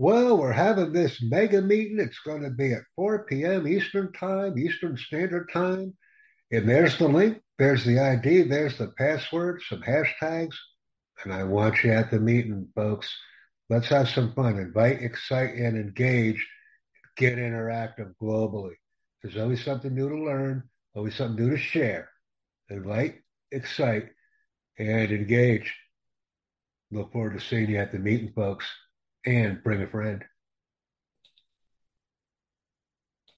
Well, we're having this mega meeting. It's going to be at 4 p.m. Eastern Time, Eastern Standard Time. And there's the link. There's the ID. There's the password, some hashtags. And I want you at the meeting, folks. Let's have some fun. Invite, excite, and engage. Get interactive globally. There's always something new to learn, always something new to share. Invite, excite, and engage. Look forward to seeing you at the meeting, folks, and bring a friend.